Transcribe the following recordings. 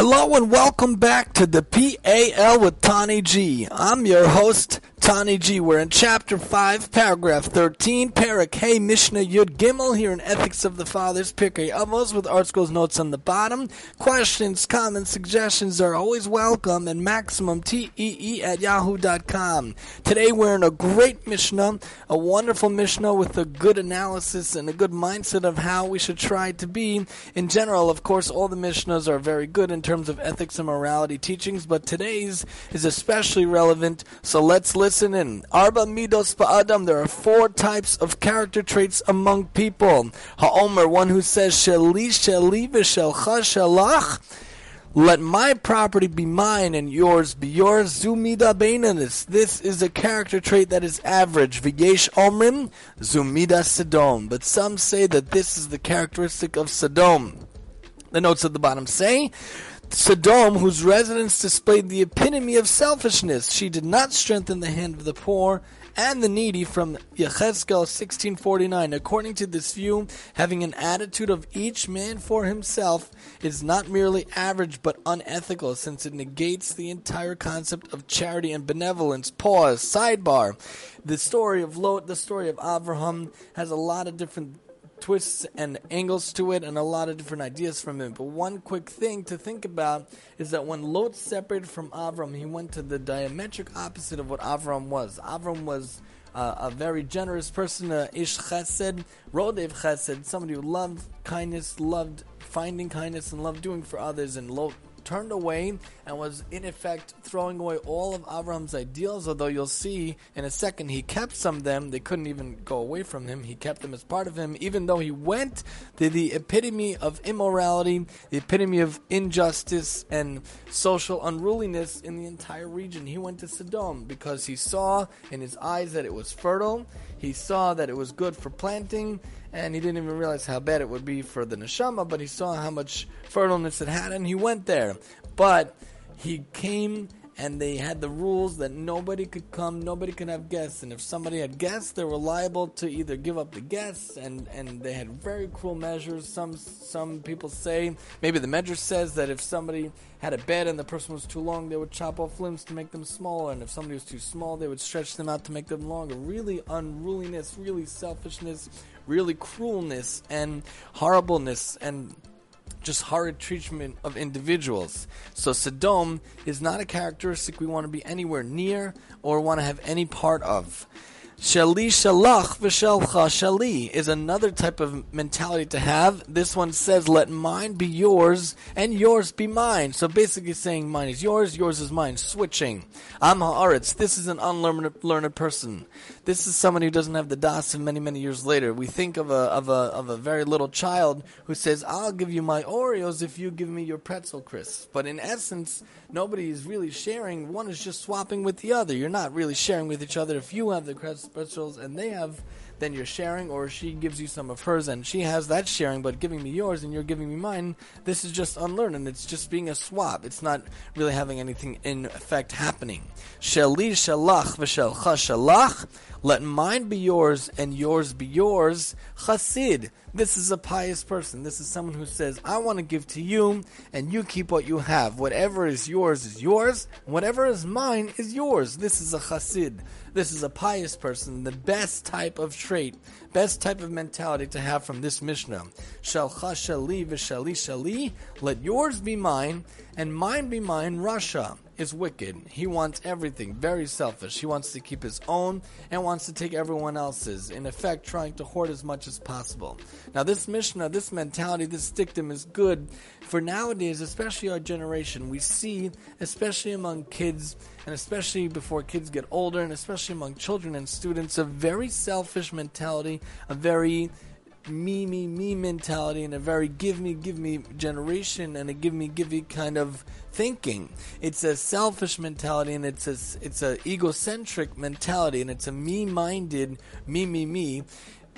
Hello and welcome back to the PAL with Tani G. I'm your host, Tani G. We're in chapter 5, paragraph 13, Parak Hey Mishnah Yud Gimel here in Ethics of the Fathers, Pirkei Avos with ArtScroll's notes on the bottom. Questions, comments, suggestions are always welcome and maximum TEE at yahoo.com. Today we're in a great Mishnah, a wonderful Mishnah with a good analysis and a good mindset of how we should try to be. In general, of course, all the Mishnahs are very good in terms of ethics and morality teachings, but today's is especially relevant, so let's listen Arba midos ba'adam, there are four types of character traits among people. Ha'omer, one who says, Sheli, Sheli, v'shelcha, shalach, let my property be mine and yours be yours. Zumida beinanis. This is a character trait that is average. V'yesh omrim, zumida sedom. But some say that this is the characteristic of Sodom. The notes at the bottom say, Sodom, whose residents displayed the epitome of selfishness. She did not strengthen the hand of the poor and the needy from Yechezkel 1649. According to this view, having an attitude of each man for himself is not merely average but unethical since it negates the entire concept of charity and benevolence. Pause. Sidebar. The story of Lot, the story of Avraham has a lot of different twists and angles to it and a lot of different ideas from it. But one quick thing to think about is that when Lot separated from Avram, he went to the diametric opposite of what Avram was. Avram was uh, a very generous person, a ish chesed, rodef chesed, somebody who loved kindness, loved finding kindness, and loved doing for others. And Lot turned away and was in effect throwing away all of Avram's ideals. Although you'll see in a second he kept some of them, they couldn't even go away from him. He kept them as part of him, even though he went to the epitome of immorality, the epitome of injustice and social unruliness in the entire region. He went to Sodom because he saw in his eyes that it was fertile. He saw that it was good for planting, and he didn't even realize how bad it would be for the neshama, but he saw how much fertileness it had, and he went there. But he came and they had the rules that nobody could come, nobody could have guests, and if somebody had guests, they were liable to either give up the guests, and, and they had very cruel measures. Some some people say, maybe the measure says that if somebody had a bed and the person was too long, they would chop off limbs to make them smaller, and if somebody was too small, they would stretch them out to make them longer. Really unruliness, really selfishness, really cruelness, and horribleness, and just horrid treatment of individuals. So Sodom is not a characteristic we want to be anywhere near or want to have any part of. Shali shalach v'shelcha shali is another type of mentality to have. This one says, "Let mine be yours and yours be mine." So basically, saying mine is yours, yours is mine. Switching. Am haaretz. This is an unlearned learned person. This is someone who doesn't have the das of many many years later. We think of a of a of a very little child who says, "I'll give you my Oreos if you give me your pretzel crisps." But in essence, nobody is really sharing. One is just swapping with the other. You're not really sharing with each other. If you have the pretzels and they have, then you're sharing, or she gives you some of hers and she has that sharing, but giving me yours and you're giving me mine. This is just unlearned, and it's just being a swap. It's not really having anything in effect happening. Sheli shalach v'shelcha shalach. Let mine be yours and yours be yours. Chasid. This is a pious person. This is someone who says, I want to give to you and you keep what you have. Whatever is yours is yours. Whatever is mine is yours. This is a chasid. This is a pious person. The best type of trait, best type of mentality to have from this Mishnah. Shalcha shali v'shali shali. Let yours be mine and mine be mine. Rasha is wicked. He wants everything, very selfish. He wants to keep his own and wants to take everyone else's, in effect, trying to hoard as much as possible. Now, this Mishnah, this mentality, this dictum is good for nowadays, especially our generation. We see, especially among kids, and especially before kids get older, and especially among children and students, a very selfish mentality, a very me, me, me mentality and a very give me, give me generation and a give me, give me kind of thinking. It's a selfish mentality and it's a, it's a egocentric mentality and it's a me-minded, me, me, me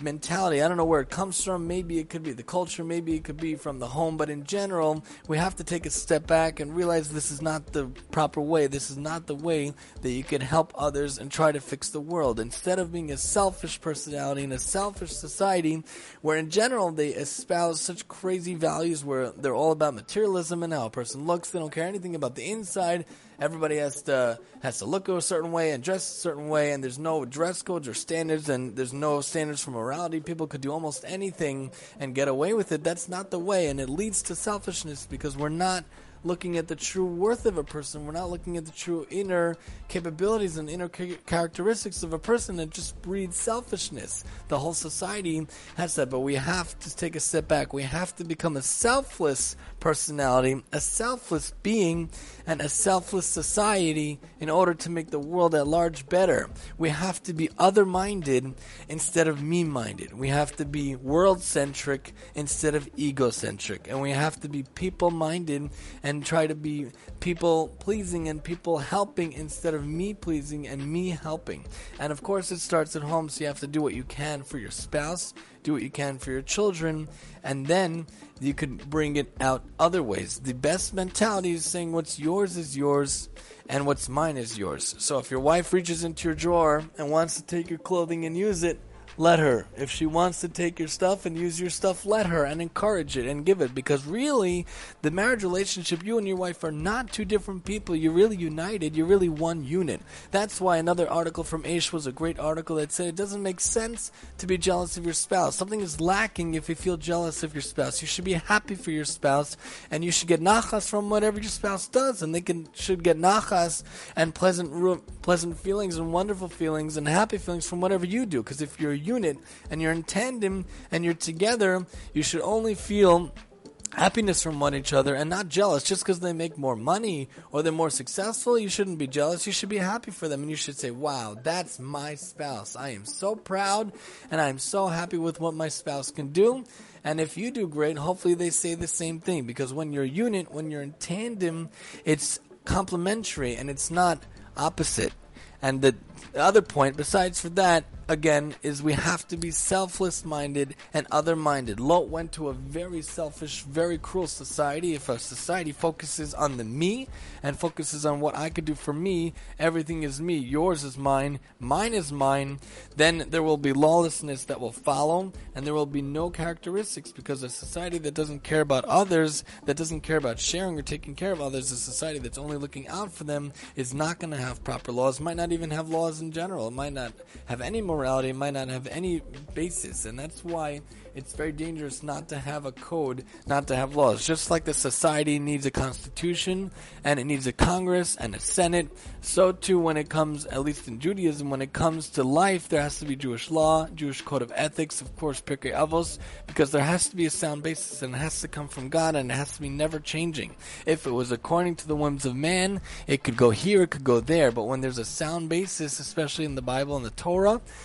mentality. I don't know where it comes from. Maybe it could be the culture, maybe it could be from the home, but in general, we have to take a step back and realize this is not the proper way. This is not the way that you can help others and try to fix the world. Instead of being a selfish personality in a selfish society where in general they espouse such crazy values where they're all about materialism and how a person looks, they don't care anything about the inside everybody has to has to look a certain way and dress a certain way, and there's no dress codes or standards, and there's no standards for morality. People could do almost anything and get away with it. That's not the way, and it leads to selfishness because we're not looking at the true worth of a person. We're not looking at the true inner capabilities and inner characteristics of a person that just breeds selfishness. The whole society has that, but we have to take a step back. We have to become a selfless personality, a selfless being, and a selfless society in order to make the world at large better. We have to be other minded instead of me minded. We have to be world centric instead of egocentric. And we have to be people minded and try to be people pleasing and people helping instead of me pleasing and me helping. And of course, it starts at home, so you have to do what you can for your spouse, do what you can for your children, and then you could bring it out other ways. The best mentality is saying what's yours is yours and what's mine is yours. So if your wife reaches into your drawer and wants to take your clothing and use it, let her. If she wants to take your stuff and use your stuff, let her and encourage it and give it. Because really, the marriage relationship, you and your wife are not two different people. You're really united. You're really one unit. That's why another article from Aish was a great article that said it doesn't make sense to be jealous of your spouse. Something is lacking if you feel jealous of your spouse. You should be happy for your spouse and you should get nachas from whatever your spouse does. And they can should get nachas and pleasant, pleasant feelings and wonderful feelings and happy feelings from whatever you do. Because if you're unit and you're in tandem and you're together, you should only feel happiness from one each other and not jealous. Just because they make more money or they're more successful you shouldn't be jealous. You should be happy for them. And you should say wow that's my spouse. I am so proud and i'm so happy with what my spouse can do. And if you do great hopefully they say the same thing. Because when you're unit when you're in tandem it's complementary and it's not opposite. And the other point besides for that again, is we have to be selfless minded and other minded. Lot went to a very selfish, very cruel society. If a society focuses on the me and focuses on what I could do for me, everything is me, yours is mine, mine is mine, then there will be lawlessness that will follow, and there will be no characteristics because a society that doesn't care about others, that doesn't care about sharing or taking care of others, a society that's only looking out for them, is not going to have proper laws, might not even have laws in general, it might not have any more morality might not have any basis, and that's why it's very dangerous not to have a code, not to have laws. Just like the society needs a constitution and it needs a Congress and a Senate, so too when it comes, at least in Judaism, when it comes to life, there has to be Jewish law, Jewish code of ethics, of course, Pirkei Avos, because there has to be a sound basis and it has to come from God and it has to be never changing. If it was according to the whims of man, it could go here, it could go there, but when there's a sound basis, especially in the Bible and the Torah,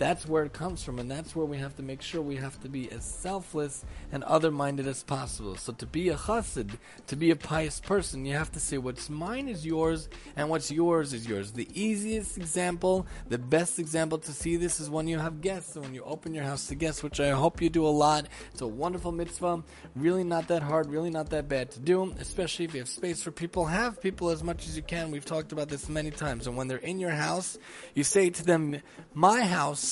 that's where it comes from, and that's where we have to make sure we have to be as selfless and other minded as possible. So, to be a chassid, to be a pious person, you have to say, What's mine is yours, and what's yours is yours. The easiest example, the best example to see this is when you have guests, when you open your house to guests, which I hope you do a lot. It's a wonderful mitzvah, really not that hard, really not that bad to do, especially if you have space for people. Have people as much as you can. We've talked about this many times. And when they're in your house, you say to them, My house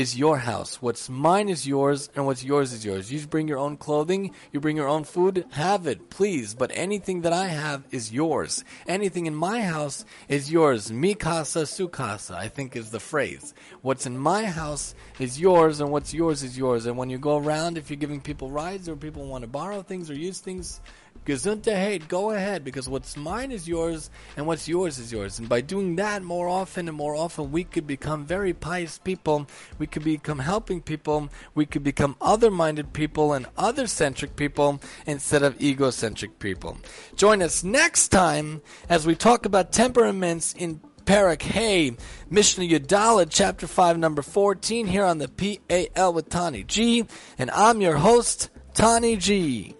is your house. What's mine is yours, and what's yours is yours. You bring your own clothing, you bring your own food, have it, please. But anything that I have is yours. Anything in my house is yours. Mi casa, su casa, I think is the phrase. What's in my house is yours, and what's yours is yours. And when you go around, if you're giving people rides or people want to borrow things or use things, Gesundheit, go ahead, because what's mine is yours, and what's yours is yours. And by doing that more often and more often, we could become very pious people. We could become helping people. We could become other minded people and other centric people instead of egocentric people. Join us next time as we talk about temperaments in Parak Hey, Mishnah Yudala, chapter 5, number 14, here on the PAL with Tani G. And I'm your host, Tani G.